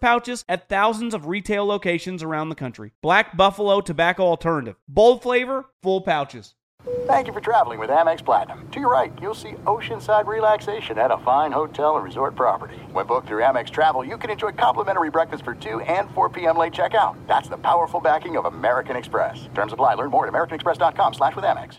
pouches at thousands of retail locations around the country. Black Buffalo Tobacco Alternative. Bold flavor, full pouches. Thank you for traveling with Amex Platinum. To your right, you'll see oceanside relaxation at a fine hotel and resort property. When booked through Amex Travel, you can enjoy complimentary breakfast for 2 and 4 p.m. late checkout. That's the powerful backing of American Express. Terms apply. Learn more at americanexpress.com slash with Amex.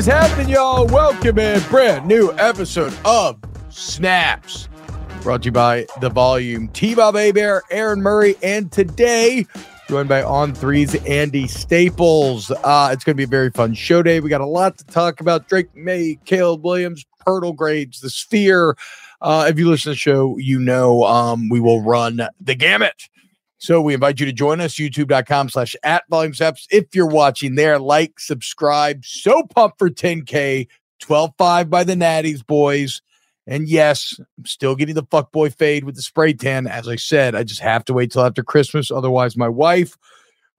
What's happening, y'all? Welcome in brand new episode of Snaps. Brought to you by The Volume, T Bob Hebert, Aaron Murray, and today joined by On Three's Andy Staples. Uh, it's going to be a very fun show day. We got a lot to talk about. Drake Maye, Caleb Williams, portal grades, the Sphere. Uh, if you listen to the show, you know um, we will run the gamut. So we invite you to join us, youtube.com slash at volume steps. If you're watching there, like, subscribe. So pumped for 10K, 12-5 by the Natties boys. And yes, I'm still getting the fuckboy fade with the spray tan. As I said, I just have to wait till after Christmas. Otherwise, my wife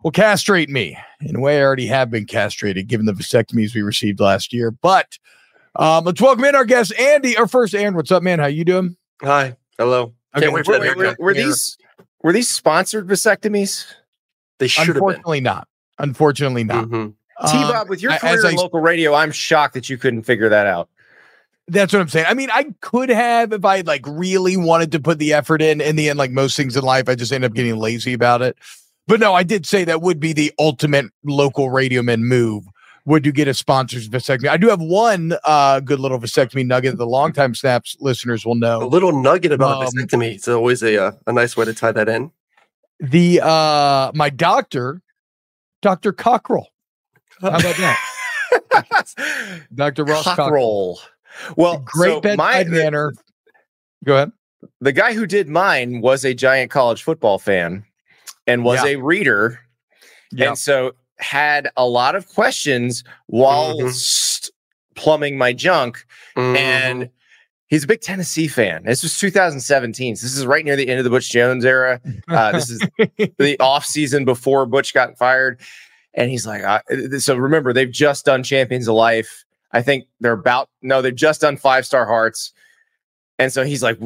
will castrate me. In a way, I already have been castrated given the vasectomies we received last year. But um, let's welcome in our guest, Andy. Our first Aaron, what's up, man? How you doing? Hi. Hello. Okay, Can't wait for were- that were- were these were these sponsored vasectomies? They should have been. Unfortunately not. Unfortunately not. Mhm. Um, T-Bob, with your I- career as in I- local radio, I'm shocked that you couldn't figure that out. That's what I'm saying. I mean, I could have if I like really wanted to put the effort in. In the end, like most things in life, I just end up getting lazy about it. But no, I did say that would be the ultimate local radio man move. Would you get a sponsor's vasectomy? I do have one uh good little vasectomy nugget that the longtime snaps listeners will know. A little nugget about Um, vasectomy. It's always a uh, a nice way to tie that in. The uh my doctor, Dr. Cockrell. How about that? Dr. Ross Cockrell. Well, Great so bedside my, manner. Go ahead. The guy who did mine was a giant college football fan and was Yeah. a reader, Yeah. and so had a lot of questions whilst plumbing my junk. Mm-hmm. and he's a big Tennessee fan. This was 2017. So this is right near the end of the Butch Jones era. Uh, this is the off season before Butch got fired. And he's like, uh, so remember, they've just done Champions of Life. I think they're about, no, they've just done Five Star Hearts. And so he's like,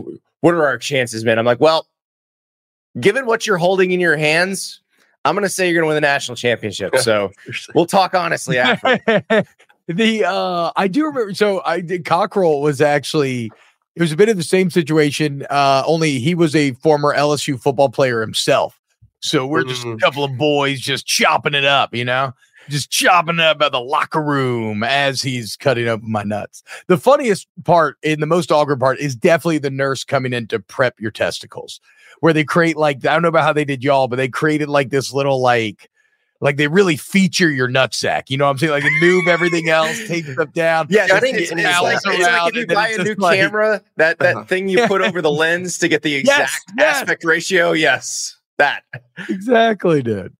what are our chances, man? I'm like, well, given what you're holding in your hands, I'm going to say you're going to win the national championship. So we'll talk honestly after. the uh I do remember so I did Cockrell was actually it was a bit of the same situation uh only he was a former LSU football player himself. So we're just a Mm. couple of boys just chopping it up, you know? Just chopping it up at the locker room as he's cutting open my nuts. The funniest part and the most awkward part is definitely the nurse coming in to prep your testicles, where they create like I don't know about how they did y'all, but they created like this little like like they really feature your nutsack. You know what I'm saying? Like they move everything else, tape stuff down. Yeah, I think it's, it's like, it's like if you buy a new like- camera, that that Uh-huh. thing you put over the lens to get the exact Yes, yes. aspect ratio. Yes, that. exactly, dude.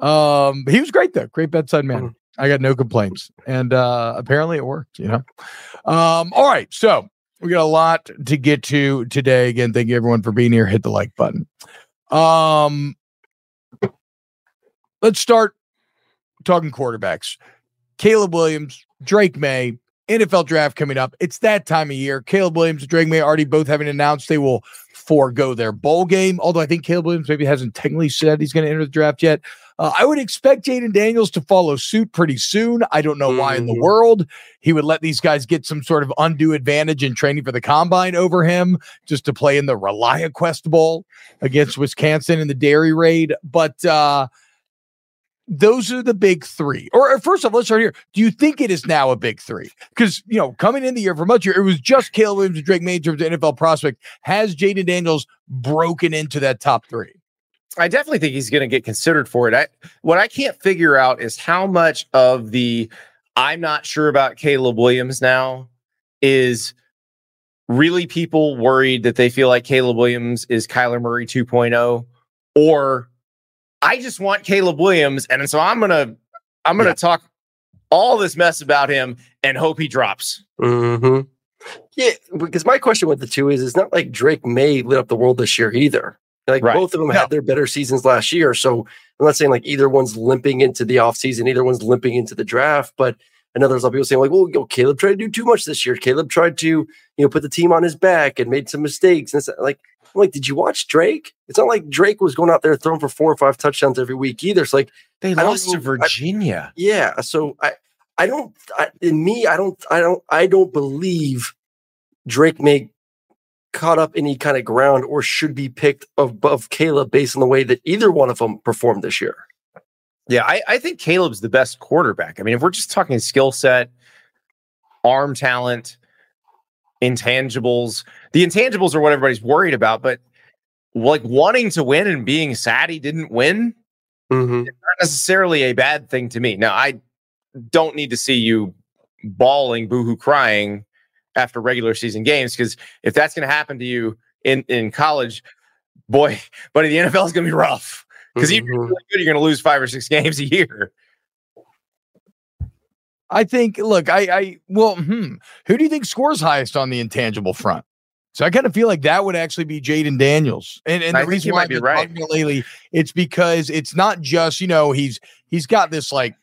Um, he was great though. Great bedside man. I got no complaints, and uh, apparently it worked. You know. Um, all right, so we got a lot to get to today. Again, thank you everyone for being here. Hit the like button. Um, let's start talking quarterbacks. Caleb Williams, Drake Maye, NFL draft coming up. It's that time of year. Caleb Williams and Drake Maye already both having announced they will forego their bowl game. Although I think Caleb Williams maybe hasn't technically said he's going to enter the draft yet. Uh, I would expect Jayden Daniels to follow suit pretty soon. I don't know why in the Mhm. world he would let these guys get some sort of undue advantage in training for the combine over him just to play in the ReliaQuest Bowl against Wisconsin in the Dairy Raid. But uh, those are the big three. Or, or first all, let's start here. Do you think it is now a big three? Because you know, coming in the year for much year, it was just Caleb Williams and Drake Maye in terms of NFL prospect. Has Jayden Daniels broken into that top three? I definitely think he's going to get considered for it. I, what I can't figure out is how much of the I'm not sure about Caleb Williams now is really people worried that they feel like Caleb Williams is Kyler Murray 2.0 or I just want Caleb Williams and so I'm going to I'm going to talk all this mess about him and hope he drops. hmm Yeah, because my question with the two is, it's not like Drake Maye lit up the world this year either. Like Right. both of them No. had their better seasons last year. So I'm not saying like either one's limping into the offseason, either one's limping into the draft. But I know there's a lot of people saying like, well, you know, Caleb tried to do too much this year. Caleb tried to, you know, put the team on his back and made some mistakes. And it's like, I'm like, did you watch Drake? It's not like Drake was going out there throwing for four or five touchdowns every week either. It's like, They lost to know- I- Virginia. yeah. So I, I don't, I, in me, I don't, I don't, I don't believe Drake Maye caught up any kind of ground or should be picked above Caleb based on the way that either one of them performed this year. Yeah, I, I think Caleb's the best quarterback. I mean, if we're just talking skill set, arm talent, intangibles, the intangibles are what everybody's worried about, but like wanting to win and being sad he didn't win, Mm-hmm. not necessarily a bad thing to me. Now, I don't need to see you bawling, boohoo crying after regular season games, because if that's going to happen to you in, in college, boy, buddy, the NFL is going to be rough. Because even if you're Mhm. really good, you're going to lose five or six games a year. I think. Look, I, I well, hmm, who do you think scores highest on the intangible front? So I kind of feel like that would actually be Jayden Daniels, and and the reason you why be right. lately, it's because it's not just you know he's he's got this like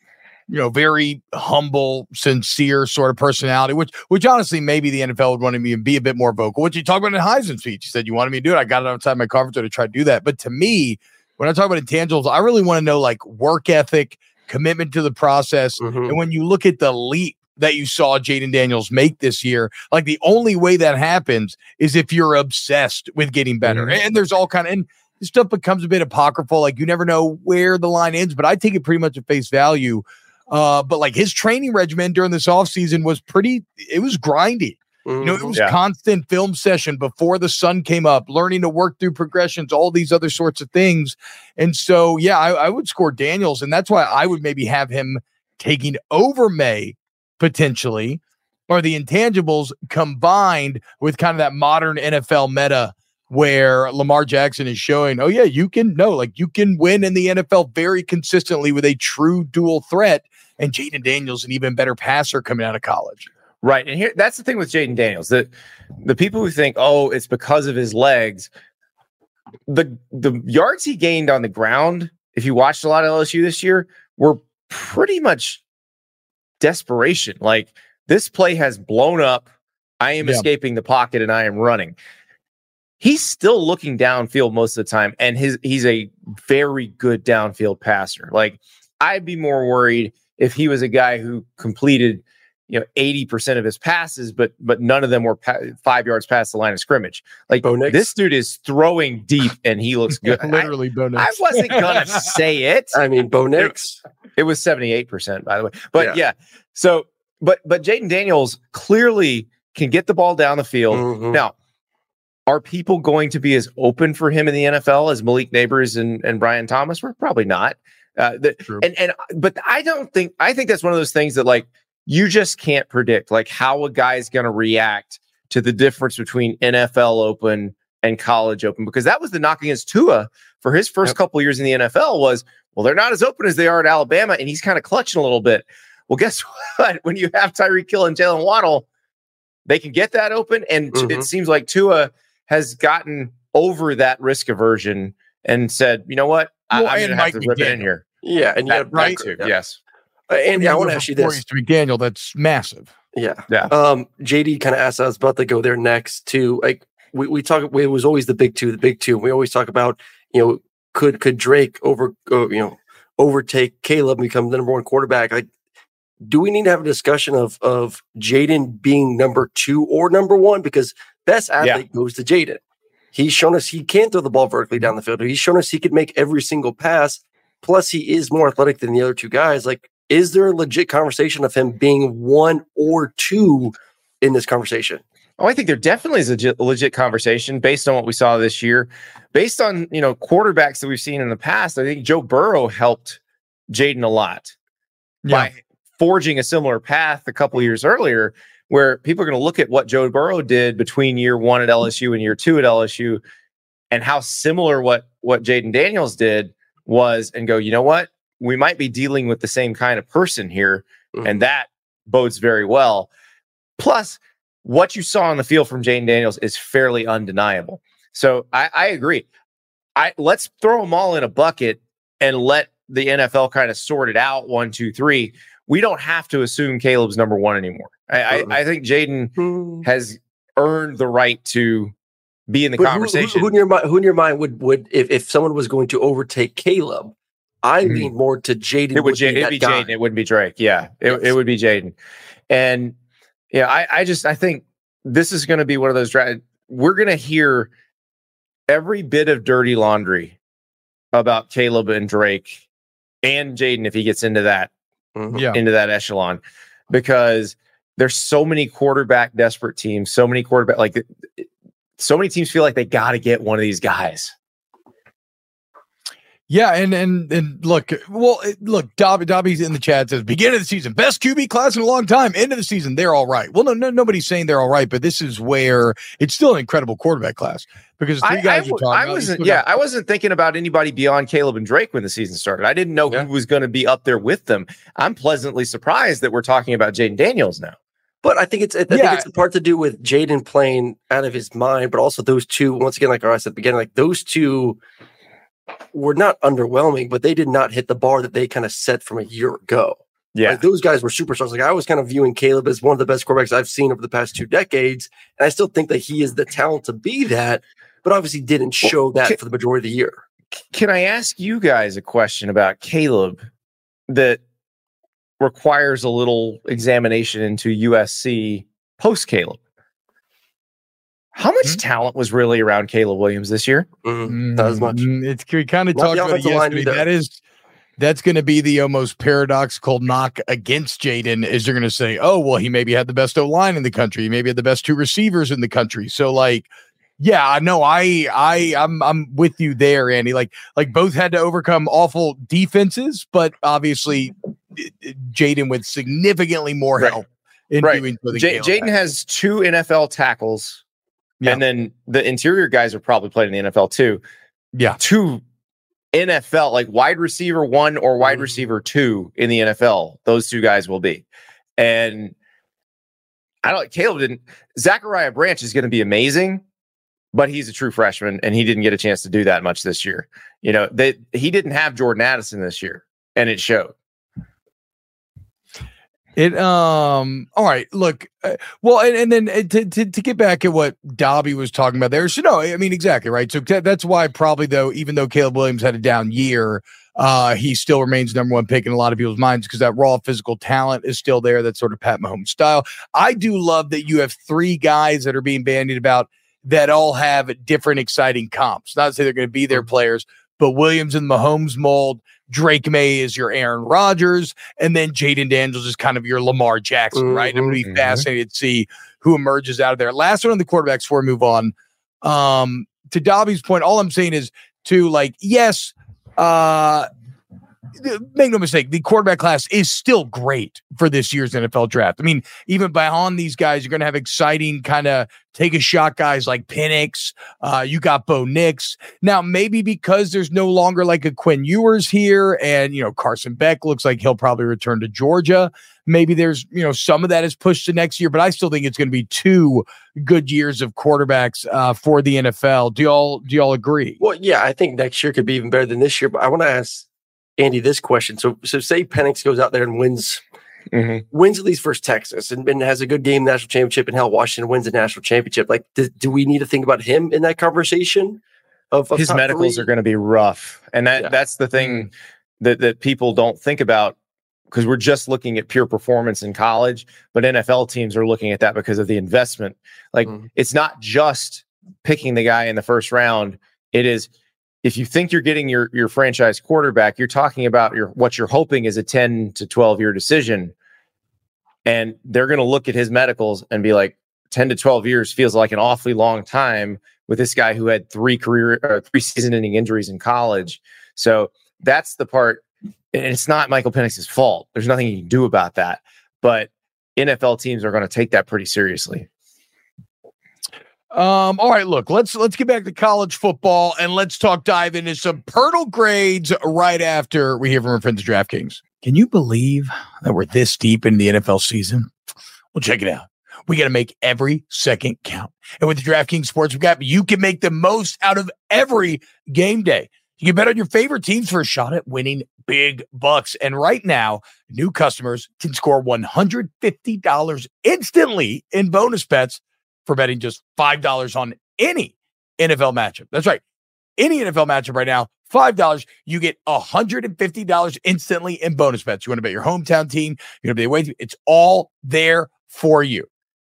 you know very humble, sincere sort of personality, which which honestly maybe the NFL would want me to be a bit more vocal. What you talk about in Heisman speech, you said you wanted me to do it. I got it outside my comfort zone to try to do that, but to me, when I talk about intangibles, I really want to know like work ethic, commitment to the process, Mhm. and when you look at the leap that you saw Jayden Daniels make this year, like the only way that happens is if you're obsessed with getting better. Mhm. And there's all kind of and this stuff becomes a bit apocryphal. Like you never know where the line ends, but I take it pretty much at face value. Uh, but like his training regimen during this offseason was pretty, it was grindy. You know, it Mhm. was Yeah. constant film session before the sun came up, learning to work through progressions, all these other sorts of things. And so, yeah, I, I would score Daniels, and that's why I would maybe have him taking over Maye potentially, or the intangibles combined with kind of that modern NFL meta where Lamar Jackson is showing, oh, yeah, you can no, like you can win in the NFL very consistently with a true dual threat. And Jayden Daniels, an even better passer coming out of college. Right. And here that's the thing with Jayden Daniels. that the people who think, oh, it's because of his legs, the the yards he gained on the ground, if you watched a lot of LSU this year, were pretty much desperation. Like this play has blown up. I am Yeah. escaping the pocket and I am running. He's still looking downfield most of the time, and his he's a very good downfield passer. Like I'd be more worried if he was a guy who completed you know 80% of his passes but but none of them were pa- 5 yards past the line of scrimmage like Bo Nix? this dude is throwing deep and he looks good Literally, bonus. I wasn't gonna say it I mean, Bo Nix. it was 78% by the way but Yeah. yeah, so but but Jayden Daniels clearly can get the ball down the field Mhm. now are people going to be as open for him in the NFL as Malik Nabers and, and Brian Thomas were? Probably not. Uh, the, and and but I don't think I think that's one of those things that like you just can't predict like how a guy's going to react to the difference between NFL Open and College Open because that was the knock against Tua for his first Yep. couple years in the NFL was well they're not as open as they are at Alabama and he's kind of clutching a little bit. Well, guess what? When you have Tyreek Hill and Jaylen Waddle, they can get that open, and t- it mm-hmm. seems like Tua has gotten over that risk aversion and said, you know what, I, Well, I'm going to have to rip it in here. Yeah, and you That, that right? too, Yeah. yes. Uh, and mean, I want to ask you this. Voorhees to McDaniel, that's massive. Yeah. Yeah. Um, JD kind of asked, us about to go there next to like we, we talk it was always the big two, the big two. We always talk about, you know, could could Drake over uh, you know overtake Caleb and become the number one quarterback? Like, do we need to have a discussion of of Jayden being number two or number one? Because best athlete goes to Jayden. He's shown us he can throw the ball vertically down the field. He's shown us he could make every single pass. Plus, he is more athletic than the other two guys. Like, is there a legit conversation of him being one or two in this conversation? Oh, I think there definitely is a legit, legit conversation based on what we saw this year. Based on you know quarterbacks that we've seen in the past, I think Joe Burrow helped Jayden a lot by forging a similar path a couple years earlier, where people are going to look at what Joe Burrow did between year one at LSU and year two at LSU, and how similar what what Jayden Daniels did was, and go, you know what, we might be dealing with the same kind of person here, Mhm. and that bodes very well. Plus, what you saw on the field from Jayden Daniels is fairly undeniable. So I, I agree. I let's throw them all in a bucket and let the NFL kind of sort it out. One, two, three. We don't have to assume Caleb's number one anymore. I, I, Uh-uh. I think Jayden has earned the right to be in the But who- conversation. Who, who in your mind? Who in your mind would would if, if someone was going to overtake Caleb? I Mhm. lean more to Jayden. it would, would J- be it'd be. Jayden. It wouldn't be Drake. Yeah, it, it would be Jayden. And yeah, I, I just I think this is going to be one of those. Dra- we're going to hear every bit of dirty laundry about Caleb and Drake and Jayden if he gets into that Mhm. Yeah. into that echelon because there's so many quarterback desperate teams, so many quarterback like so many teams feel like they got to get one of these guys. Yeah, and and and look, well, look, Dobby Dobby's in the chat says beginning of the season, best QB class in a long time. End of the season, they're all right. Well, no, no, nobody's saying they're all right, but this is where it's still an incredible quarterback class because three I, guys I, we're talking I about, wasn't, yeah, got- I wasn't thinking about anybody beyond Caleb and Drake when the season started. I didn't know Yeah. who was going to be up there with them. I'm pleasantly surprised that we're talking about Jayden Daniels now. But I think it's I think Yeah. it's the part to do with Jayden playing out of his mind, but also those two. Once again, like I said at the beginning, like those two were not underwhelming, but they did not hit the bar that they kind of set from a year ago. Yeah, Like those guys were superstars. Like I was kind of viewing Caleb as one of the best quarterbacks I've seen over the past two decades, and I still think that he is the talent to be that, but obviously didn't show that ca- for the majority of the year. can I ask you guys a question about Caleb that requires a little examination into USC post Caleb? How much Hmm? talent was really around Caleb Williams this year? Mhm. Not as much. Mm, It's we kind of Not talked about it yesterday. That is that's going to be the almost paradoxical knock against Jayden. Is you're going to say, oh well, he maybe had the best O line in the country, he maybe had the best two receivers in the country. So like, yeah, I know, I I I'm I'm with you there, Andy. Like like both had to overcome awful defenses, but obviously Jayden with significantly more Right. help in Right. doing so than J- Jayden has two NFL tackles, Yeah. and then the interior guys are probably playing in the NFL too. yeah. two NFL, like wide receiver one or wide Mhm. receiver two in the NFL. Those two guys will be. And I don't, Caleb didn't, Zachariah Branch is going to be amazing, but he's a true freshman and he didn't get a chance to do that much this year. You know, they, he didn't have Jordan Addison this year and it showed. It um all right look uh, well and, and then uh, to, to to get back at what Dobby was talking about there so no I mean exactly right? So that- that's why probably though even though Caleb Williams had a down year uh he still remains number one pick in a lot of people's minds because that raw physical talent is still there that sort of Pat Mahomes style. I do love that you have three guys that are being bandied about that all have different exciting comps. Not to say they're going to be their players but Williams and Mahomes mold Drake Maye is your Aaron Rodgers and then Jayden Daniels is kind of your Lamar Jackson, right? I'm to be Mhm. fascinated to see who emerges out of there. Last one on the quarterbacks before we move on. Um, to Dobby's point, all I'm saying is to like, yes, uh, make no mistake, the quarterback class is still great for this year's NFL draft. I mean, even beyond these guys, you're going to have exciting kind of take a shot guys like Penix. Uh, you got Bo Nix. Now, maybe because there's no longer like a Quinn Ewers here, and you know Carson Beck looks like he'll probably return to Georgia. Maybe there's you know some of that is pushed to next year, but I still think it's going to be two good years of quarterbacks uh, for the NFL. Do y'all do y'all agree? Well, yeah, I think next year could be even better than this year. But I want to ask Andy this question. So, so say Penix goes out there and wins Mhm. wins at least versus Texas and, and has a good game national championship and hell Washington wins the national championship. Like, do, do we need to think about him in that conversation? Of, of his medicals three? are going to be rough and that Yeah. that's the thing that that people don't think about because we're just looking at pure performance in college but NFL teams are looking at that because of the investment like Mhm. it's not just picking the guy in the first round it is if you think you're getting your your franchise quarterback you're talking about your what you're hoping is a 10 to 12 year decision and they're going to look at his medicals and be like 10 to 12 years feels like an awfully long time with this guy who had three career or three season ending injuries in college. So that's the part. And it's not Michael Penix's fault. There's nothing you can do about that. But NFL teams are going to take that pretty seriously. Um, all right, look, let's let's get back to college football and let's talk dive into some portal grades right after we hear from our friends at DraftKings. Can you believe that we're this deep in the NFL season? Well, check it out. We got to make every second count. And with the DraftKings Sportsbook app, you can make the most out of every game day. You can bet on your favorite teams for a shot at winning big bucks. And right now, new customers can score $150 instantly in bonus bets for betting just $5 on any NFL matchup. That's right. Any NFL matchup right now, $5, you get $150 instantly in bonus bets. You want to bet your hometown team, you're going to be away. It's all there for you.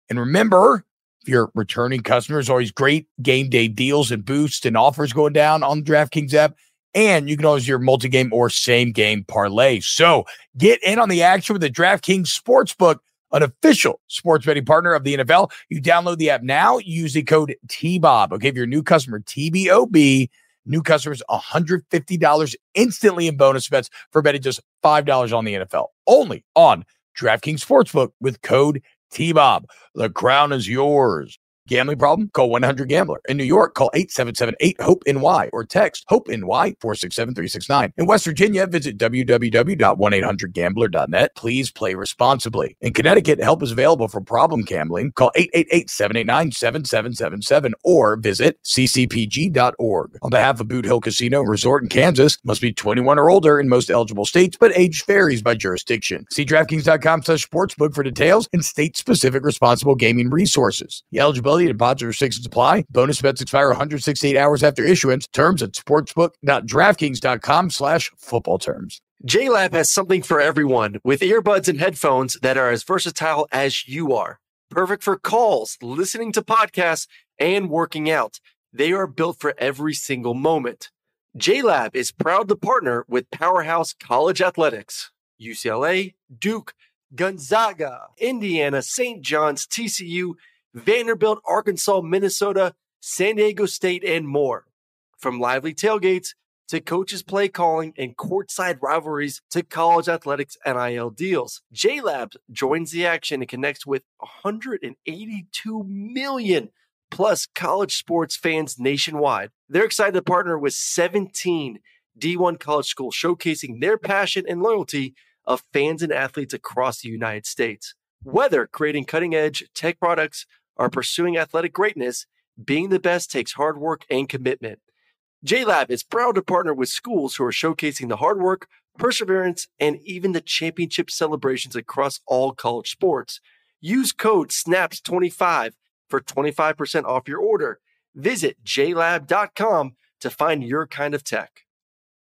And remember, if you're returning customers, always great game day deals and boosts and offers going down on the DraftKings app. And you can always your multi-game or same game parlay. So get in on the action with the DraftKings Sportsbook an official sports betting partner of the NFL. You download the app now, use the code TBOB. Okay, if you're a new customer, TBOB, new customers $150 instantly in bonus bets for betting just $5 on the NFL. Only on DraftKings Sportsbook with code TBOB. The crown is yours. Gambling problem? Call 100 Gambler. In New York, call 877 8 HOPE NY or text HOPE NY 467 369. In West Virginia, visit www.1800gambler.net. Please play responsibly. In Connecticut, help is available for problem gambling. Call 888 789 7777 or visit ccpg.org. On behalf of Boot Hill Casino Resort in Kansas, must be 21 or older in most eligible states, but age varies by jurisdiction. See DraftKings.com slash sportsbook for details and state specific responsible gaming resources. The eligibility and deposit restrictions apply. Bonus bets expire 168 hours after issuance. Terms at sportsbook.draftkings.com slash football terms. JLab has something for everyone with earbuds and headphones that are as versatile as you are. Perfect for calls, listening to podcasts, and working out. They are built for every single moment. JLab is proud to partner with Powerhouse College Athletics, UCLA, Duke, Gonzaga, Indiana, St. John's, TCU, Vanderbilt, Arkansas, Minnesota, San Diego State, and more. From lively tailgates to coaches play calling and courtside rivalries to college athletics and NIL deals. JLabs joins the action and connects with 182 million plus college sports fans nationwide. They're excited to partner with 17 D1 college schools showcasing their passion and loyalty of fans and athletes across the United States. Whether creating cutting edge tech products or pursuing athletic greatness, being the best takes hard work and commitment. JLab is proud to partner with schools who are showcasing the hard work, perseverance, and even the championship celebrations across all college sports. Use code SNAPS25 for 25% off your order. Visit jlab.com to find your kind of tech.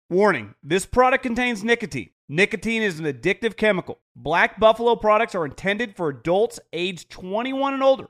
Warning this product contains nicotine. Nicotine is an addictive chemical. Black Buffalo products are intended for adults age 21 and older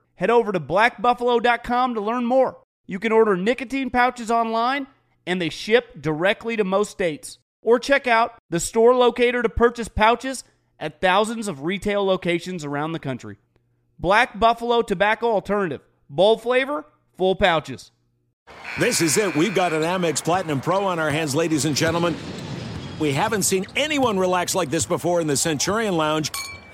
head over to blackbuffalo.com to learn more. You can order nicotine pouches online, and they ship directly to most states. Or check out the store locator to purchase pouches at thousands of retail locations around the country. Black Buffalo Tobacco Alternative. Bold flavor, full pouches. This is it. We've got an Amex Platinum Pro on our hands, ladies and gentlemen. We haven't seen anyone relax like this before in the Centurion Lounge.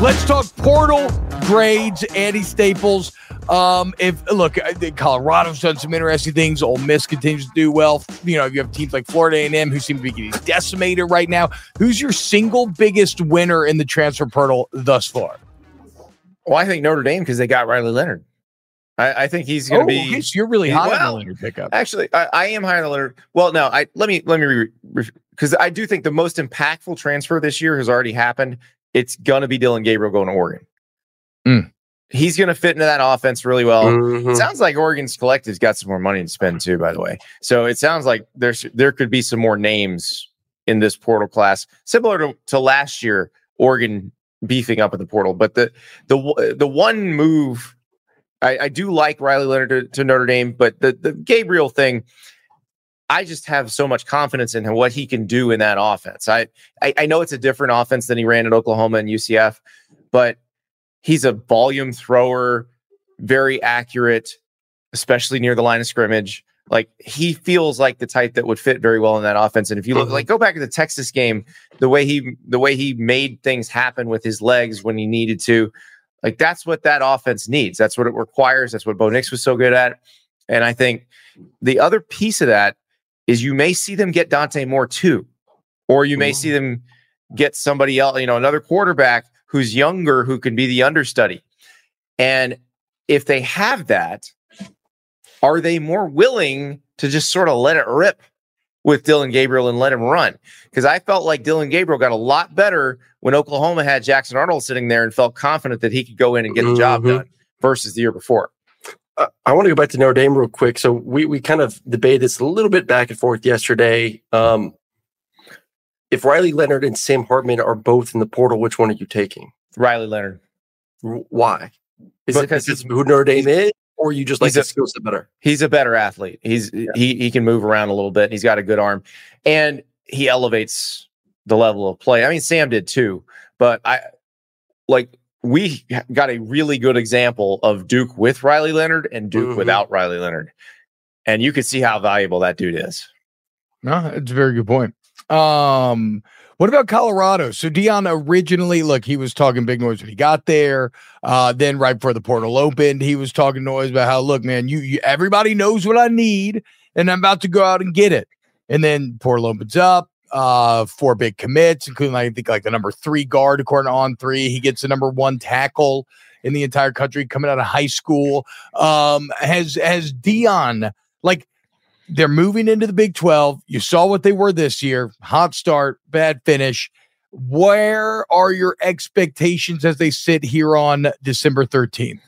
Let's talk portal grades, Andy Staples. Um, if look, I think Colorado's done some interesting things. Ole Miss continues to do well. You know, you have teams like Florida A&M who seem to be getting decimated right now. Who's your single biggest winner in the transfer portal thus far? Well, I think Notre Dame because they got Riley Leonard. I, I think he's going to Oh, be. okay, so you're really high on Well, the Leonard pickup. Actually, I, I am higher the Leonard. Well, no, I let me let me because I do think the most impactful transfer this year has already happened. It's going to be Dillon Gabriel going to Oregon. Mm. He's going to fit into that offense really well. Mhm. It sounds like Oregon's collective's got some more money to spend too. By the way, so it sounds like there's there could be some more names in this portal class, similar to, to last year. Oregon beefing up at the portal, but the the the one move I, I do like Riley Leonard to, to Notre Dame, but the the Gabriel thing, I just have so much confidence in him, what he can do in that offense. I, I I know it's a different offense than he ran at Oklahoma and UCF, but he's a volume thrower, very accurate, especially near the line of scrimmage. Like he feels like the type that would fit very well in that offense. And if you look, like, mm-hmm. go back to the Texas game, the way he the way he made things happen with his legs when he needed to, like that's what that offense needs. That's what it requires. That's what Bo Nix was so good at. And I think the other piece of that is you may see them get Dante Moore too, or you may see them get somebody else, you know, another quarterback who's younger who can be the understudy. And if they have that, are they more willing to just sort of let it rip with Dillon Gabriel and let him run? Because I felt like Dillon Gabriel got a lot better when Oklahoma had Jackson Arnold sitting there and felt confident that he could go in and get the job Mhm. done versus the year before. Uh, I want to go back to Notre Dame real quick. So we we kind of debated this a little bit back and forth yesterday. Um, if Riley Leonard and Sam Hartman are both in the portal, which one are you taking? Riley Leonard. Why? Is Because it because who Notre Dame is, or you just like the skill set better? He's a better athlete. He's he he can move around a little bit. He's got a good arm, and he elevates the level of play. I mean, Sam did too, but I like we got a really good example of Duke with Riley Leonard and Duke Mhm. without Riley Leonard, and you could see how valuable that dude is. No, it's a very good point. Um, what about Colorado? So Deion originally, look, he was talking big noise when he got there. Uh, then right before the portal opened, he was talking noise about how, look, man, you, you everybody knows what I need, and I'm about to go out and get it. And then portal opens up. Uh, four big commits, including I think like the number three guard according to on three. He gets the number one tackle in the entire country coming out of high school. Um, has has Deion like they're moving into the Big 12. You saw what they were this year. Hot start, bad finish. Where are your expectations as they sit here on December 13th?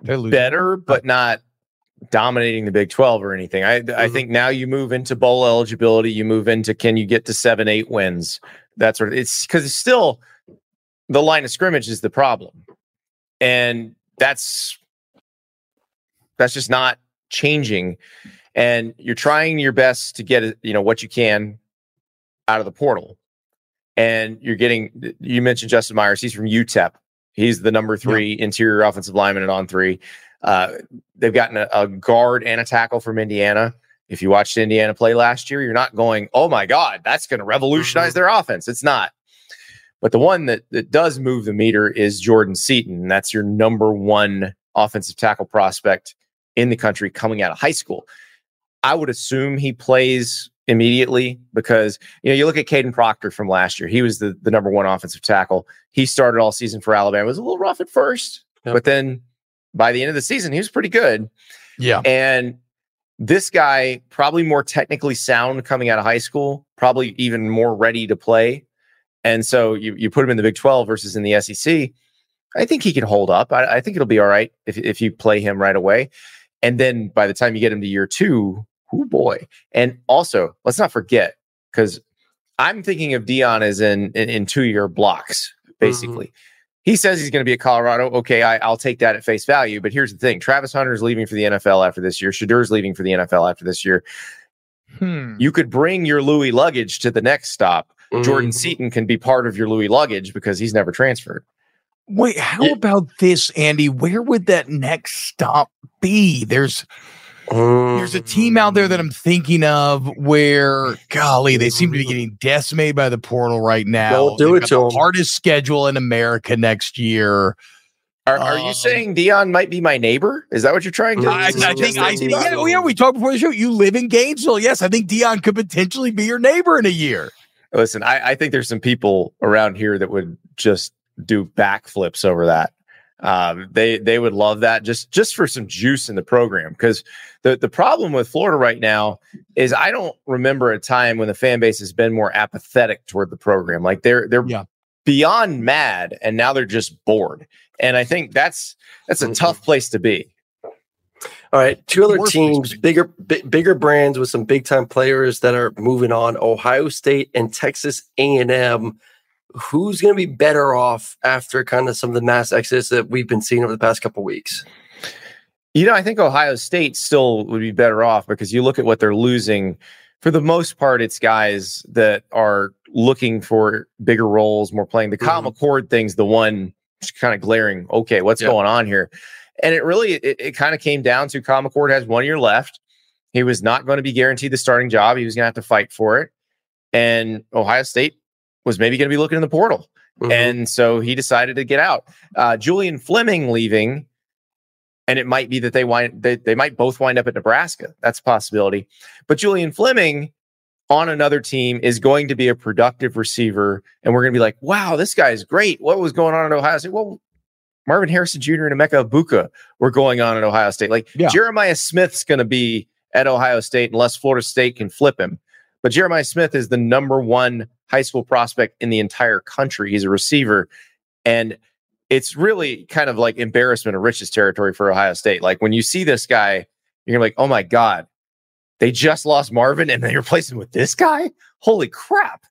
They're. Better, but not dominating the Big 12 or anything. I I Mhm. think now you move into bowl eligibility, you move into can you get to 7 8 wins. That's sort of it's cuz it's still the line of scrimmage is the problem. And that's that's just not changing and you're trying your best to get you know what you can out of the portal. And you're getting you mentioned Justin Mayers, he's from UTEP. He's the number 3 interior offensive lineman at on 3. Uh, they've gotten a, a guard and a tackle from Indiana. If you watched Indiana play last year, you're not going, "Oh my God, that's going to revolutionize their offense." It's not. But the one that that does move the meter is Jordan Seaton. And that's your number one offensive tackle prospect in the country coming out of high school. I would assume he plays immediately because you know you look at Kadyn Proctor from last year. He was the, the number one offensive tackle. He started all season for Alabama. It was a little rough at first, Yep. but then by the end of the season, he was pretty good. Yeah. And this guy, probably more technically sound coming out of high school, probably even more ready to play. And so you, you put him in the Big 12 versus in the SEC. I think he can hold up. I, I think it'll be all right if, if you play him right away. And then by the time you get him to year two, oh boy. And also, let's not forget, because I'm thinking of Deion as in in, in two year blocks, mm-hmm. basically. He says he's going to be at Colorado. Okay, I, I'll take that at face value. But here's the thing: Travis Hunter is leaving for the NFL after this year. Shedeur's leaving for the NFL after this year. Hmm. You could bring your Louis luggage to the next stop. Jordan Mhm. Seaton can be part of your Louis luggage because he's never transferred. Wait, how Yeah. about this, Andy? Where would that next stop be? There's there's a team out there that I'm thinking of where, golly, they seem to be getting decimated by the portal right now. Don't do They've it got to the 'em. hardest schedule in America next year. Are, are Um, you saying Deion might be my neighbor? Is that what you're trying to? I, I think I, yeah, oh, yeah, we talked before the show. You live in Gainesville. Yes, I think Deion could potentially be your neighbor in a year. Listen, I, I think there's some people around here that would just do backflips over that. Um, they they would love that just just for some juice in the program. Because the the problem with Florida right now is I don't remember a time when the fan base has been more apathetic toward the program. Like they're they're Yeah. beyond mad, and now they're just bored. And I think that's that's a Mhm. tough place to be. All right, two other teams, bigger bi- bigger brands with some big time players that are moving on. Ohio State and Texas A and M. Who's going to be better off after kind of some of the mass exodus that we've been seeing over the past couple weeks? You know, I think Ohio State still would be better off because you look at what they're losing. For the most part, it's guys that are looking for bigger roles, more playing. The Kyle mm-hmm. McCord thing's the one kind of glaring. Okay, what's Yeah. going on here? And it really, it, it kind of came down to Kyle McCord has one year left. He was not going to be guaranteed the starting job. He was going to have to fight for it. And Ohio State was maybe going to be looking in the portal. Mhm. And so he decided to get out. Uh, Julian Fleming leaving, and it might be that they wind they, they might both wind up at Nebraska. That's a possibility. But Julian Fleming on another team is going to be a productive receiver, and we're going to be like, wow, this guy is great. What was going on at Ohio State? Well, Marvin Harrison Jr. and Emeka Egbuka were going on at Ohio State. Like Yeah. Jeremiah Smith's going to be at Ohio State unless Florida State can flip him. But Jeremiah Smith is the number one high school prospect in the entire country. He's a receiver. And it's really kind of like embarrassment of riches territory for Ohio State. Like when you see this guy, you're like, oh my God, they just lost Marvin and they replaced him with this guy? Holy crap.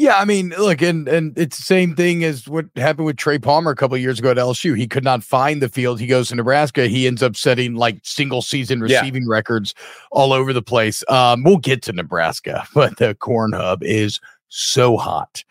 Yeah, I mean, look, and and it's the same thing as what happened with Trey Palmer a couple of years ago at LSU. He could not find the field. He goes to Nebraska. He ends up setting like single season Yeah. receiving records all over the place. Um, we'll get to Nebraska, but the corn hub is so hot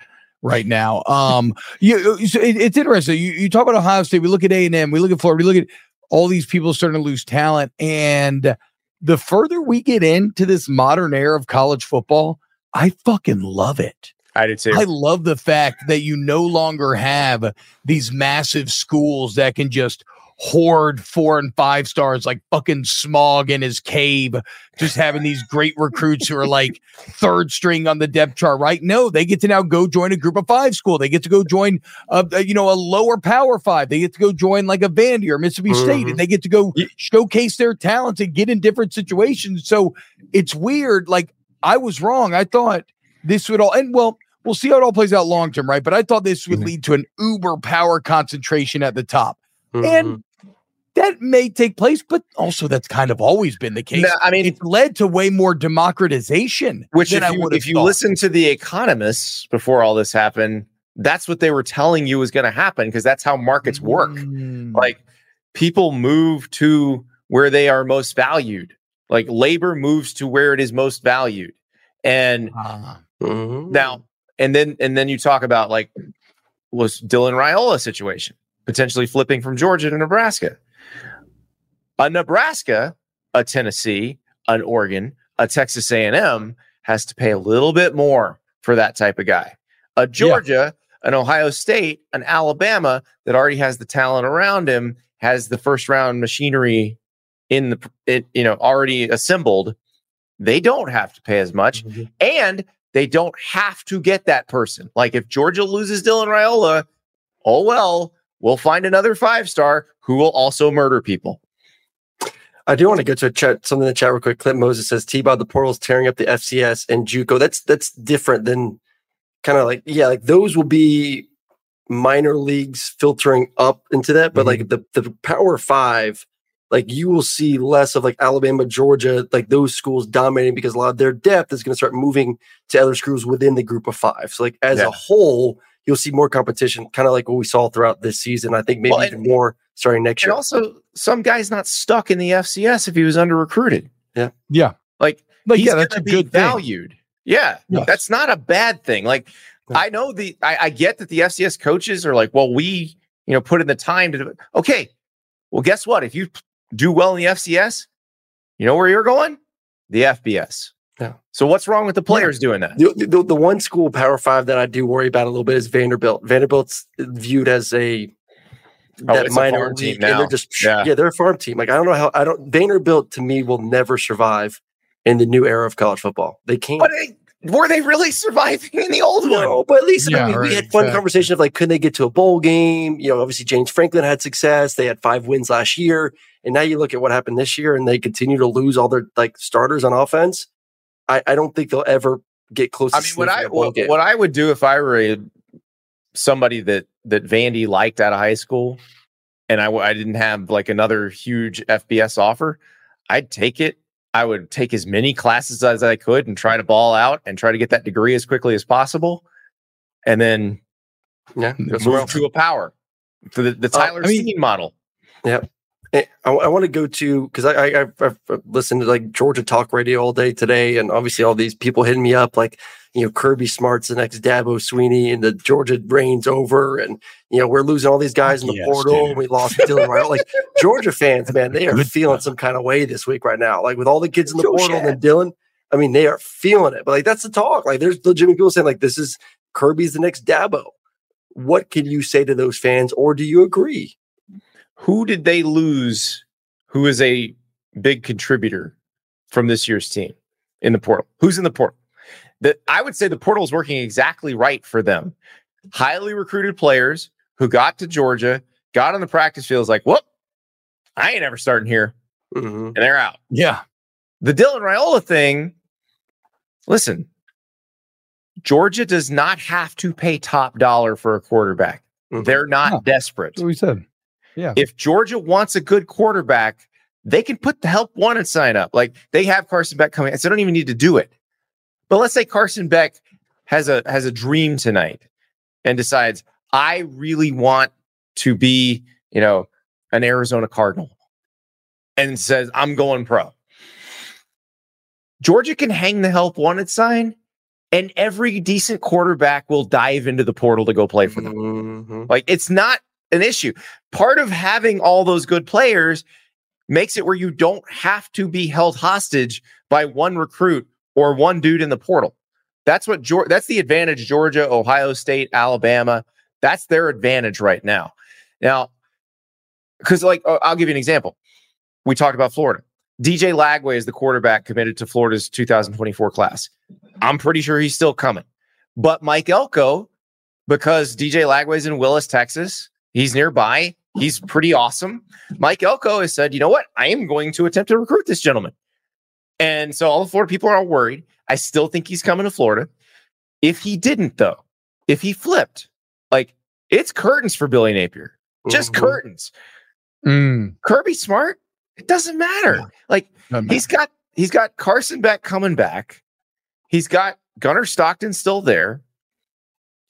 right now. Um, you, it- it's interesting. You, you talk about Ohio State. We look at A and M. We look at Florida. We look at all these people starting to lose talent, and the further we get into this modern era of college football, I fucking love it. I too. I love the fact that you no longer have these massive schools that can just hoard four and five stars like fucking Smaug in his cave, just having these great recruits who are like third string on the depth chart, right? No, they get to now go join a group of five school. They get to go join a, you know, a lower power five. They get to go join like a Vandy or Mississippi State, Mhm. and they get to go showcase their talents and get in different situations. So it's weird. Like I was wrong. I thought this would all and well, we'll see how it all plays out long term, right? But I thought this would Mhm. lead to an uber power concentration at the top. Mhm. And that may take place, but also that's kind of always been the case. No, I mean, it's led to way more democratization. Which, than if I you, if you thought. listen to the economists before all this happened, that's what they were telling you was going to happen because that's how markets work. Mm. Like people move to where they are most valued. Like labor moves to where it is most valued. And. Mhm. now, and then, and then you talk about like was Dylan Raiola situation potentially flipping from Georgia to Nebraska. A Nebraska, a Tennessee, an Oregon, a Texas A&M has to pay a little bit more for that type of guy. A Georgia, an Ohio State, an Alabama that already has the talent around him, has the first round machinery in the it, you know already assembled. they don't have to pay as much Mm-hmm. and they don't have to get that person. Like if Georgia loses Dylan Raiola, oh well, we'll find another five star who will also murder people. I do want to go to a chat, something in the chat real quick. Clint Moses says T-Bob the portal's tearing up the FCS and JUCO. That's that's different than kind of like yeah, like those will be minor leagues filtering up into that, but mm-hmm. like the the Power Five, like you will see less of like Alabama, Georgia, like those schools dominating because a lot of their depth is going to start moving to other schools within the group of five. So like as Yeah. a whole, you'll see more competition, kind of like what we saw throughout this season. I think maybe Well, even more starting next And year. also, some guy's not stuck in the FCS if he was under recruited. Yeah. Like, Like, he's yeah, that's gonna a be good thing. valued. Yeah, Yes. that's not a bad thing. Like, Yeah. I know the, I, I get that the FCS coaches are like, well, we, you know, put in the time to. Okay. Well, guess what? If you do well in the FCS, you know where you're going? The FBS. Yeah. So what's wrong with the players doing that? The, the, the one school power five that I do worry about a little bit is Vanderbilt. Vanderbilt's viewed as a Oh, that minor team league, and now. they're just Yeah. yeah. they're a farm team. Like I don't know how I don't Vanderbilt to me will never survive in the new era of college football. They can't. But they, were they really surviving in the old no, one? but at least I Yeah, mean, we had fun exactly. conversation of like, could they get to a bowl game? You know, obviously James Franklin had success. They had five wins last year, and now you look at what happened this year, and they continue to lose all their like starters on offense. I, I don't think they'll ever get close. I to mean, what sniffing I a bowl what, what I would do if I were a, somebody that that Vandy liked out of high school, and I I didn't have like another huge FBS offer, I'd take it. I would take as many classes as I could and try to ball out and try to get that degree as quickly as possible, and then yeah, move to a power for the, the Uh, Tyler I mean- model. Eh, Eh, I, want to go to because I, I I've, I've listened to like Georgia talk radio all day today, and obviously all these people hitting me up like you know Kirby Smart's the next Dabo Swinney, and the Georgia reigns over, and you know we're losing all these guys in the Yes, portal, and we lost Dylan. Like Georgia fans, man, they are feeling some kind of way this week right now. Like with all the kids in the Joe portal, and then Dylan, I mean they are feeling it. But like that's the talk. Like there's legitimate people saying like this is Kirby's the next Dabo. What can you say to those fans, or do you agree? Who did they lose? Who is a big contributor from this year's team in the portal? Who's in the portal? That I would say the portal is working exactly right for them. Highly recruited players who got to Georgia, got on the practice fields like, whoop, I ain't ever starting here, Mhm. and they're out. Yeah. The Dylan Raiola thing, listen, Georgia does not have to pay top dollar for a quarterback. Mhm. They're not No. desperate That's what we said. Yeah. if Georgia wants a good quarterback, they can put the help one and sign up. Like they have Carson Beck coming, so they don't even need to do it. But let's say Carson Beck has a has a dream tonight and decides, I really want to be, you know, an Arizona Cardinal, and says, I'm going pro. Georgia can hang the help wanted sign, and every decent quarterback will dive into the portal to go play for them. Mhm. Like it's not an issue. Part of having all those good players makes it where you don't have to be held hostage by one recruit or one dude in the portal. That's what Georgia, that's the advantage Georgia, Ohio State, Alabama, that's their advantage right now. Now, cuz like uh, I'll give you an example. We talked about Florida. DJ Lagway is the quarterback committed to Florida's 2024 class. I'm pretty sure he's still coming. But Mike Elko because DJ Lagway's in Willis, Texas. He's nearby. He's pretty awesome. Mike Elko has said, you know what? I am going to attempt to recruit this gentleman. And so all the Florida people are worried. I still think he's coming to Florida. If he didn't, though, if he flipped, like it's curtains for Billy Napier, just Mhm. curtains. Mm. Kirby Smart, it doesn't matter. Like Doesn't he's got he's got Carson Beck coming back. He's got Gunnar Stockton still there.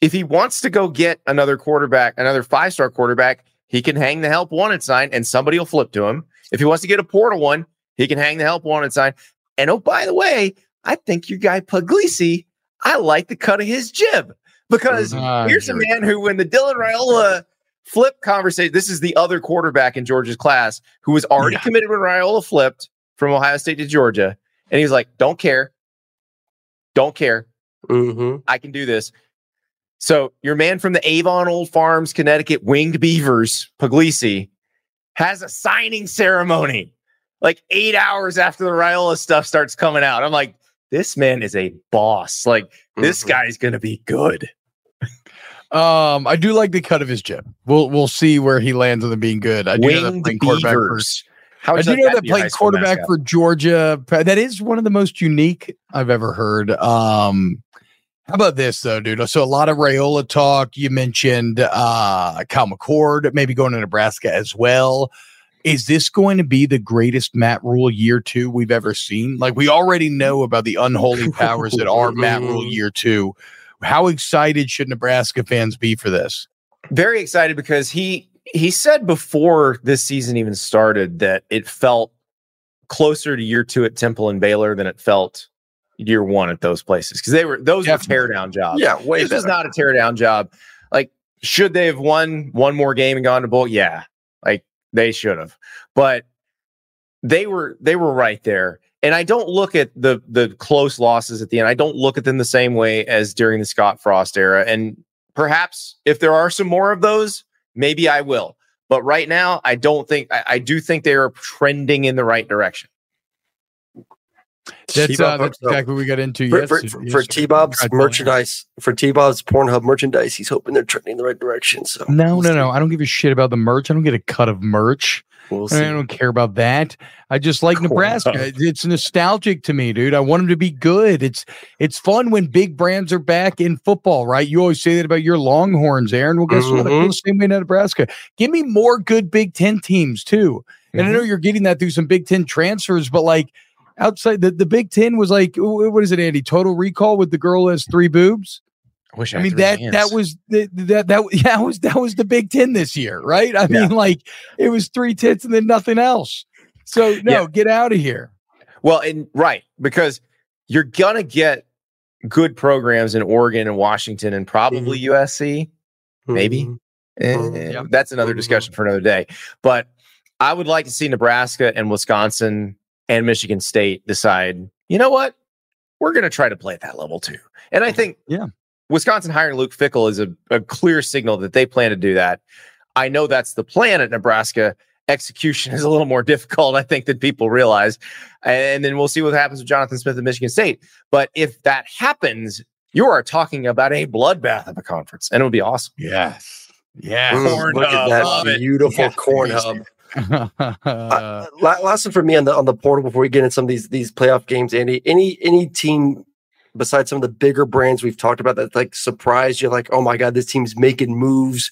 If he wants to go get another quarterback, another five star quarterback, he can hang the help wanted sign and somebody will flip to him. If he wants to get a portal one, he can hang the help wanted sign. And oh, by the way, I think your guy Puglisi, I like the cut of his jib because Ah, here's a man who, when the Dylan Raiola flip conversation, this is the other quarterback in Georgia's class who was already Yeah. committed when Raiola flipped from Ohio State to Georgia. And he was like, don't care. Don't care. Mhm. I can do this. So your man from the Avon Old Farms, Connecticut, Winged Beavers, Puglisi, has a signing ceremony like eight hours after the Raiola stuff starts coming out. I'm like, this man is a boss. Like this Mhm. guy's gonna be good. Um, I do like the cut of his jib. We'll we'll see where he lands on the being good. I do know that Winged playing quarterback for, beavers. How I do you know like that be a high playing quarterback mascot? for Georgia. That is one of the most unique I've ever heard. Um, how about this though, dude? So a lot of Raiola talk. You mentioned uh Cal McCord, maybe going to Nebraska as well. Is this going to be the greatest Matt Rhule year two we've ever seen? Like we already know about the unholy powers that are Matt Rhule year two. How excited should Nebraska fans be for this? very excited because he he said before this season even started that it felt closer to year two at Temple and Baylor than it felt year one at those places because they were those Definitely. were tear down jobs. Yeah, way this was better. not a tear down job. Like, should they have won one more game and gone to bowl? Yeah, like they should have, but they were they were right there. And I don't look at the the close losses at the end. I don't look at them the same way as during the Scott Frost era. And perhaps if there are some more of those, maybe I will. But right now, I don't think I, I do think they are trending in the right direction. That's uh, that's exactly what we got into. for, yes- for, for, for. T-Bob's Tried pulling merchandise, for T-Bob's Pornhub merchandise, he's hoping they're trending in the right direction. So No, we'll no, see. no. I don't give a shit about the merch. I don't get a cut of merch. We'll I don't care about that. I just like Cool. Nebraska. It's nostalgic to me, dude. I want them to be good. It's it's fun when big brands are back in football, right? You always say that about your Longhorns, Aaron. Well, guess what? I feel the same way in Nebraska. Give me more good Big Ten teams too. And I know you're getting that through some Big Ten transfers, but like outside the, the Big Ten was like, what is it, Andy? Total recall with the girl who has three boobs. I wish I mean that that was the, that that yeah that was that was the Big Ten this year, right? I Yeah. mean, like it was three tits and then nothing else. So no, Yeah. get out of here. Well, and right, because you're gonna get good programs in Oregon and Washington and probably USC. maybe. Mhm. Eh, Mhm. Yep. That's another discussion for another day. But I would like to see Nebraska and Wisconsin and Michigan State decide, you know what? We're going to try to play at that level too. And I think Yeah. Wisconsin hiring Luke Fickell is a, a clear signal that they plan to do that. I know that's the plan at Nebraska. Execution is a little more difficult, I think, than people realize. And then we'll see what happens with Jonathan Smith at Michigan State. But if that happens, you are talking about a bloodbath of a conference, and it would be awesome. Yes. Yeah. Corn look hub, at that it. beautiful Yeah. corn hub. Uh, Uh, last one for me on the on the portal before we get into some of these these playoff games, Andy. Any any team besides some of the bigger brands we've talked about that like surprised you, like, oh my god, this team's making moves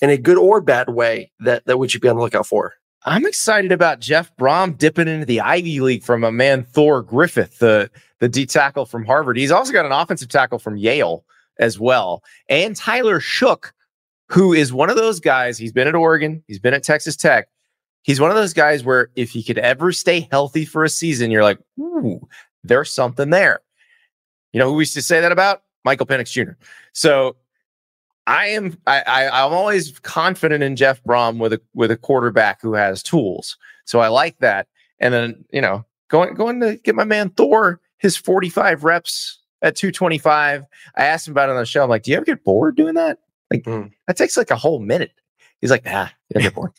in a good or bad way that that we should be on the lookout for. I'm excited about Jeff Brohm dipping into the Ivy League from a man Thor Griffith, the the D tackle from Harvard. He's also got an offensive tackle from Yale as well, and Tyler Shough, who is one of those guys. He's been at Oregon, he's been at Texas Tech. He's one of those guys where if he could ever stay healthy for a season, you're like, ooh, there's something there. You know who we used to say that about? Michael Penix Jr. So I am I, I I'm always confident in Jeff Brohm with a with a quarterback who has tools. So I like that. And then, you know, going going to get my man Thor his 45 reps at 225. I asked him about it on the show. I'm like, do you ever get bored doing that? Like Mm. that takes like a whole minute. He's like, nah, you don't get bored.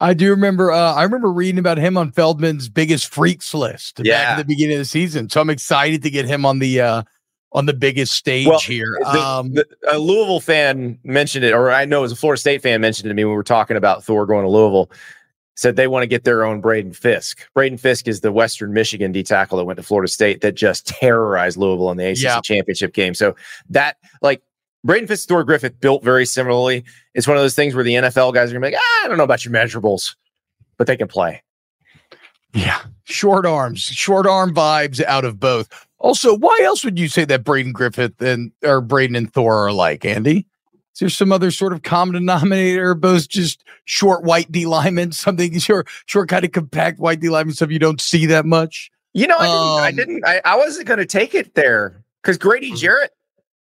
I do remember. Uh, I remember reading about him on Feldman's biggest freaks list back at the beginning of the season. So I'm excited to get him on the uh, on the biggest stage Well, here. The- Um, the- a Louisville fan mentioned it, or I know it was a Florida State fan mentioned it to me when we were talking about Thor going to Louisville. Said they want to get their own Braden Fiske. Braden Fiske is the Western Michigan D tackle that went to Florida State that just terrorized Louisville in the ACC Yeah. championship game. So that like Braden Fiske, Thor Griffith built very similarly. It's one of those things where the NFL guys are gonna be like, ah, I don't know about your measurables, but they can play. Yeah, short arms, short arm vibes out of both. Also, why else would you say that Braden Griffith and or Braden and Thor are alike, Andy? Is there some other sort of common denominator? Both just short white D linemen, something short, short kind of compact white D linemen, stuff you don't see that much. You know, I didn't. I, Um, didn't I, I wasn't going to take it there because Grady Jarrett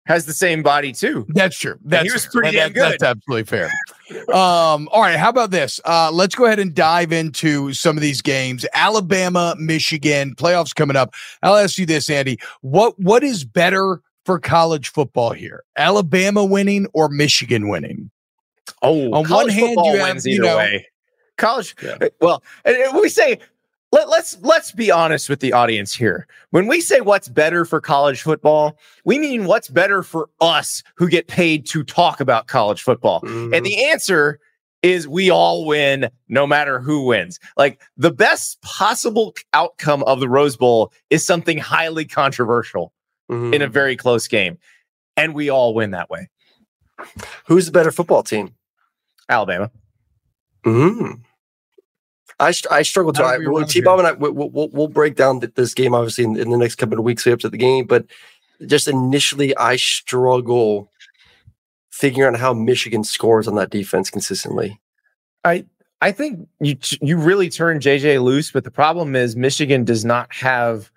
has the same body too. That's true. That's he was pretty That- damn That's good. absolutely fair. Um, all right, how about this? Uh, let's go ahead and dive into some of these games. Alabama, Michigan, playoffs coming up. I'll ask you this, Andy. What what is better for college football here? Alabama winning or Michigan winning? Oh, On one hand, you have, wins you either know- way. College, well, and, and we say let, let's let's be honest with the audience here. When we say what's better for college football, we mean what's better for us who get paid to talk about college football. Mhm. And the answer is we all win no matter who wins. Like the best possible outcome of the Rose Bowl is something highly controversial Mhm. in a very close game. And we all win that way. Who's the better football team? Alabama. Mm. I, I struggle to. I, well, T-Bob and I, we- we'll, we'll, we'll break down th- this game obviously in, in the next couple of weeks up to the game. But just initially, I struggle figuring out how Michigan scores on that defense consistently. I I think you you really turn JJ loose, but the problem is Michigan does not have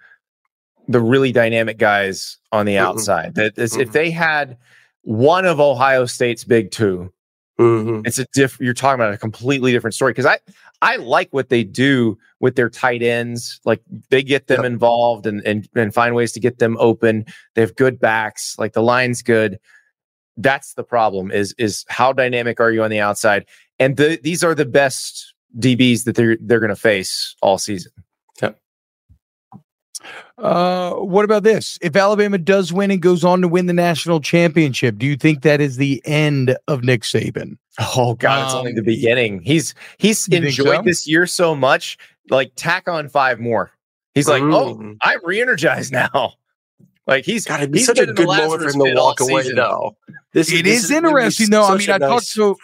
the really dynamic guys on the outside. That if they had one of Ohio State's big two, Mhm. it's a diff. You're talking about a completely different story. Because I I like what they do with their tight ends. Like they get them Yep. involved and and and find ways to get them open. They have good backs. Like the line's good. That's the problem. Is is how dynamic are you on the outside? And the, these are the best DBs that they're they're going to face all season. Uh, what about this? If Alabama does win and goes on to win the national championship, do you think that is the end of Nick Saban? Oh God, it's only Um, the beginning. He's he's enjoyed so? this year so much. Like tack on five more. He's like, oh, Mm. I'm re-energized now. Like he's got to be such a been in the good moment for him to walk away season. now. This It this is gonna interesting, though. I such mean, a I talked nice- to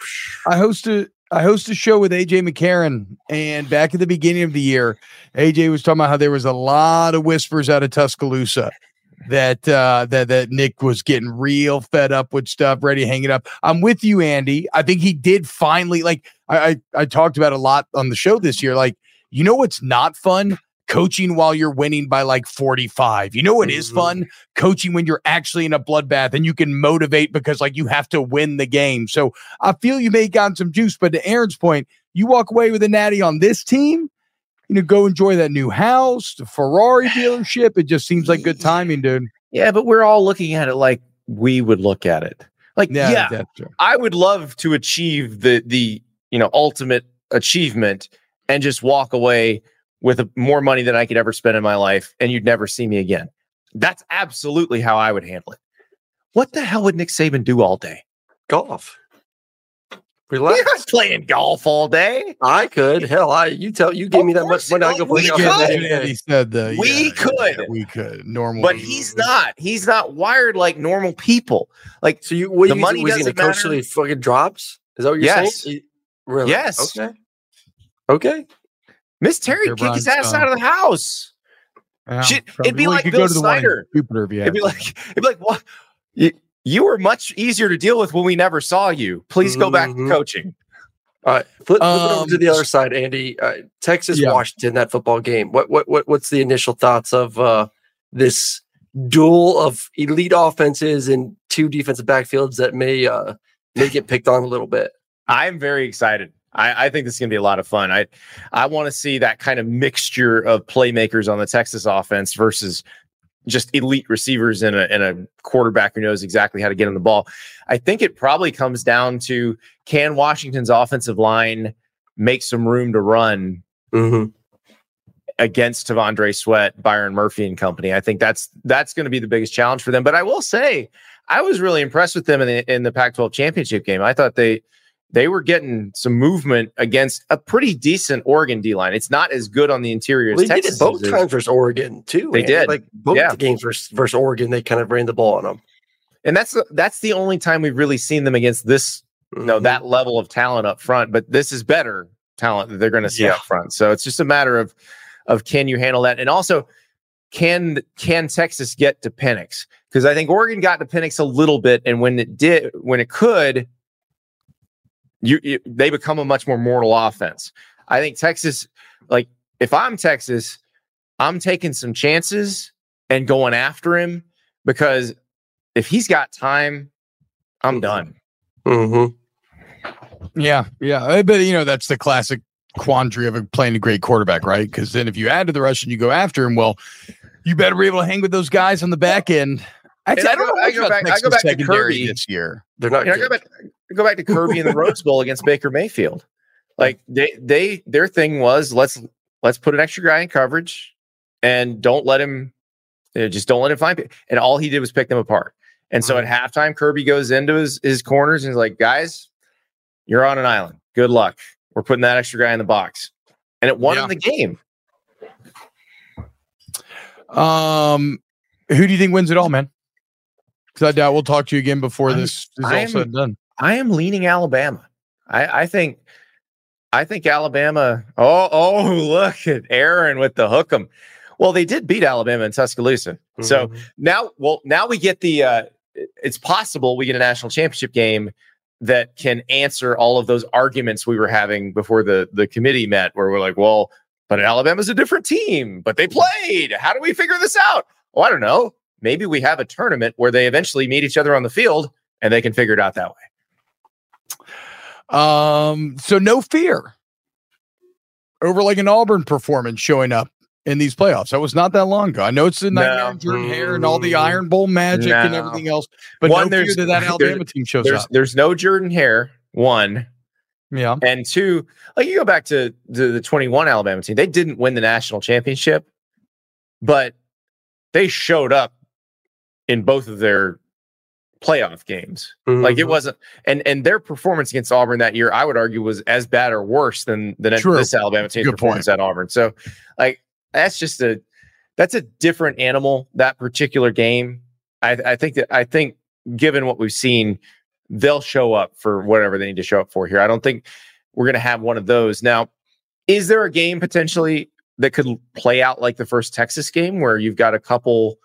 I host a I host a show with AJ McCarron, and back at the beginning of the year, AJ was talking about how there was a lot of whispers out of Tuscaloosa that uh that that Nick was getting real fed up with stuff, ready to hang it up. I'm with you, Andy. I think he did finally like I I, I talked about a lot on the show this year. Like, you know what's not fun? Coaching while you're winning by like 45. You know what is Mhm. fun? Coaching when you're actually in a bloodbath and you can motivate because like you have to win the game. So I feel you may have gotten some juice, but to Aaron's point, you walk away with a natty on this team, you know, go enjoy that new house, the Ferrari dealership. It just seems like good timing, dude. Yeah, but we're all looking at it like we would look at it. Like, yeah, true. I would love to achieve the the you know ultimate achievement and just walk away with more money than I could ever spend in my life, and you'd never see me again. That's absolutely how I would handle it. What the hell would Nick Saban do all day? golf. He's Relax. not playing golf all day. I could. Hell, I you tell you gave me that much money. I you- go play we golf could. every That's what day. Andy said the, We yeah, could. yeah, we could normal, But he's not. He's not wired like normal people. Like So you what The you money was doesn't coach matter. he fucking drops? Is that what you're Yes. saying? You- Really? Yes. Okay. Okay. Miss Terry kick his ass Stone. out of the house. Yeah, Shit, it'd be Well, like Bill go to the one in Snyder. Jupiter you It'd be like, it'd be like, what? You, you were much easier to deal with when we never saw you. Please go back to Mhm. coaching. All right. Flip, flip it over to Um, the other side, Andy. Uh, Texas, Yeah. Washington, that football game. What what what what's the initial thoughts of uh, this duel of elite offenses and two defensive backfields that may uh, may get picked on a little bit? I'm very excited. I, I think this is going to be a lot of fun. I I want to see that kind of mixture of playmakers on the Texas offense versus just elite receivers and a, and a quarterback who knows exactly how to get on the ball. I think it probably comes down to can Washington's offensive line make some room to run Mm-hmm. against T'Vondre Sweat, Byron Murphy and company. I think that's that's going to be the biggest challenge for them. But I will say, I was really impressed with them in the in the Pac-12 championship game. I thought they they were getting some movement against a pretty decent Oregon D line. It's not as good on the interior Well, they did it both times versus Oregon too. They Andy. did. Like both Yeah. the games versus, versus Oregon, they kind of ran the ball on them. and that's the- that's the only time we've really seen them against this you know Mhm. that level of talent up front. But this is better talent that they're going to see Yeah. up front. So it's just a matter of of can you handle that, and also can can Texas get to Penix? Because I think Oregon got to Penix a little bit, and when it did, when it could, you, you they become a much more mortal offense. I think Texas, like if I'm Texas, I'm taking some chances and going after him because if he's got time, I'm done. Mhm. Yeah, yeah. But you know, that's the classic quandary of a- playing a great quarterback, right? Because then if you add to the rush and you go after him, well, you better be able to hang with those guys on the back end. Actually, I I don't go- know I much go about back- I go back to secondary Kirby. this year. They're not. You know, go back, go back to Kirby in the Rose Bowl against Baker Mayfield. Like they, they, their thing was let's let's put an extra guy in coverage and don't let him, you know, just don't let him find. pe- And all he did was pick them apart. And so at halftime, Kirby goes into his, his corners and he's like, guys, you're on an island. Good luck. We're putting that extra guy in the box. And it won Yeah. the game. Um, who do you think wins it all, man? Because I doubt we'll talk to you again before I'm- this is all I'm- said and done. I am leaning Alabama. I, I think, I think Alabama. Oh, oh, look at Aaron with the hook 'em. Well, they did beat Alabama in Tuscaloosa. So Mhm. now, well, now we get the. uh It's possible we get a national championship game that can answer all of those arguments we were having before the the committee met, where we're like, well, but Alabama's a different team, but they played. How do we figure this out? Oh, I don't know. Maybe we have a tournament where they eventually meet each other on the field and they can figure it out that way. Um, so no fear over like an Auburn performance showing up in these playoffs. That was not that long ago. I know it's the nightmare No. and Jordan Hare and all the Mm. Iron Bowl magic and everything else, but One, no fear there's- that that Alabama team shows There's up. there's no Jordan Hare. One Yeah, and two. Like you go back to the, the 21 Alabama team, they didn't win the national championship, but they showed up in both of their playoff games. Like it Mhm. wasn't, and and their performance against Auburn that year, I would argue, was as bad or worse than than True. this Alabama team's Good performance at Auburn. So, like that's just a that's a different animal. That particular game, I, I think that I think given what we've seen, they'll show up for whatever they need to show up for here. I don't think we're going to have one of those now. Is there a game potentially that could play out like the first Texas game where you've got a couple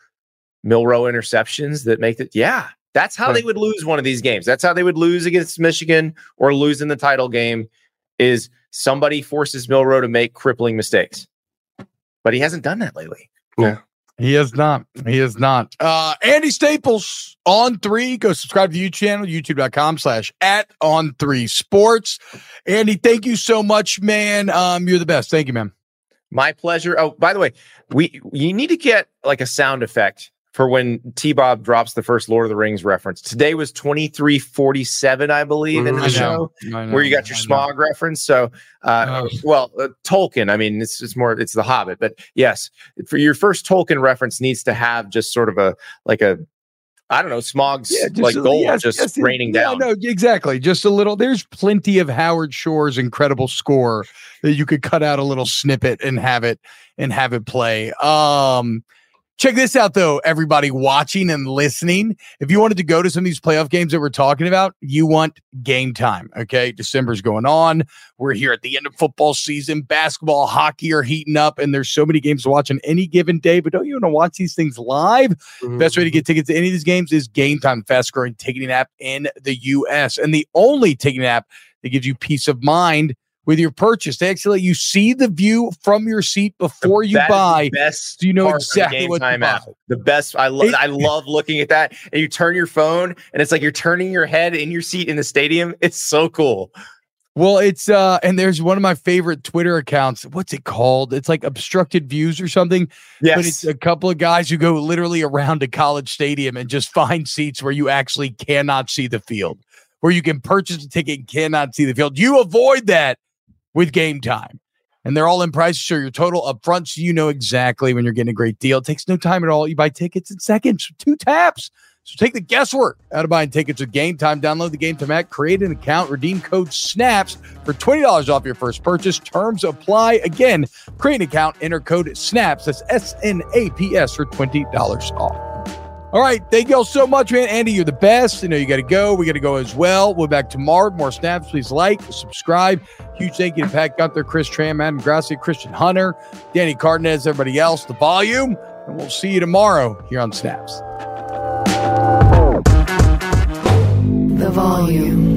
Milroe interceptions that make it? Yeah, that's how they would lose one of these games. That's how they would lose against Michigan or lose in the title game. Is somebody forces Milroe to make crippling mistakes, but he hasn't done that lately. Yeah. he is not. He is not. Uh, Andy Staples on three. Go subscribe to the YouTube channel, youtube.com slash at on three sports. Andy, thank you so much, man. Um, you're the best. Thank you, man. My pleasure. Oh, by the way, we you need to get like a sound effect for when T Bob drops the first Lord of the Rings reference. Today was 2347, I believe, in the I show where you got your I know. Smaug reference. So, uh, Oh. well, uh, Tolkien. I mean, it's it's more it's the Hobbit, but yes, for your first Tolkien reference needs to have just sort of a like a I don't know, Smaug's just like a- gold yes, just yes, raining yeah, down. No, exactly. Just a little. There's plenty of Howard Shore's incredible score that you could cut out a little snippet and have it and have it play. Um, check this out though, everybody watching and listening. If you wanted to go to some of these playoff games that we're talking about, you want game time. Okay, December's going on. We're here at the end of football season. Basketball, hockey are heating up, and there's so many games to watch on any given day. But don't you want to watch these things live? Mm-hmm. Best way to get tickets to any of these games is Game Time, fast growing ticketing app in the US, and the only ticketing app that gives you peace of mind with your purchase. They actually let you see the view from your seat before you That buy. best so you know exactly what time. The best. I love. I love looking at that. And you turn your phone, and it's like you're turning your head in your seat in the stadium. It's so cool. Well, it's uh, and there's one of my favorite Twitter accounts. What's it called? It's like obstructed views or something. But it's a couple of guys who go literally around a college stadium and just find seats where you actually cannot see the field, where you can purchase a ticket and cannot see the field. You avoid that with game time. And they're all in price. So your total up front, so you know exactly when you're getting a great deal. It takes no time at all. You buy tickets in seconds, two taps. So take the guesswork out of buying tickets with Game Time. Download the Game Time app, create an account, redeem code SNAPS for $20 off your first purchase. Terms apply. Again, create an account, enter code SNAPS. That's S N A P S for $20 off. All right. Thank y'all so much, man. Andy, you're the best. I know you got to go. We got to go as well. We'll be back tomorrow. More snaps. Please like, subscribe. Huge thank you to Pat Gunther, Chris Tram, Adam Grassi, Christian Hunter, Danny Cardenas, everybody else, the volume. And we'll see you tomorrow here on Snaps. The volume.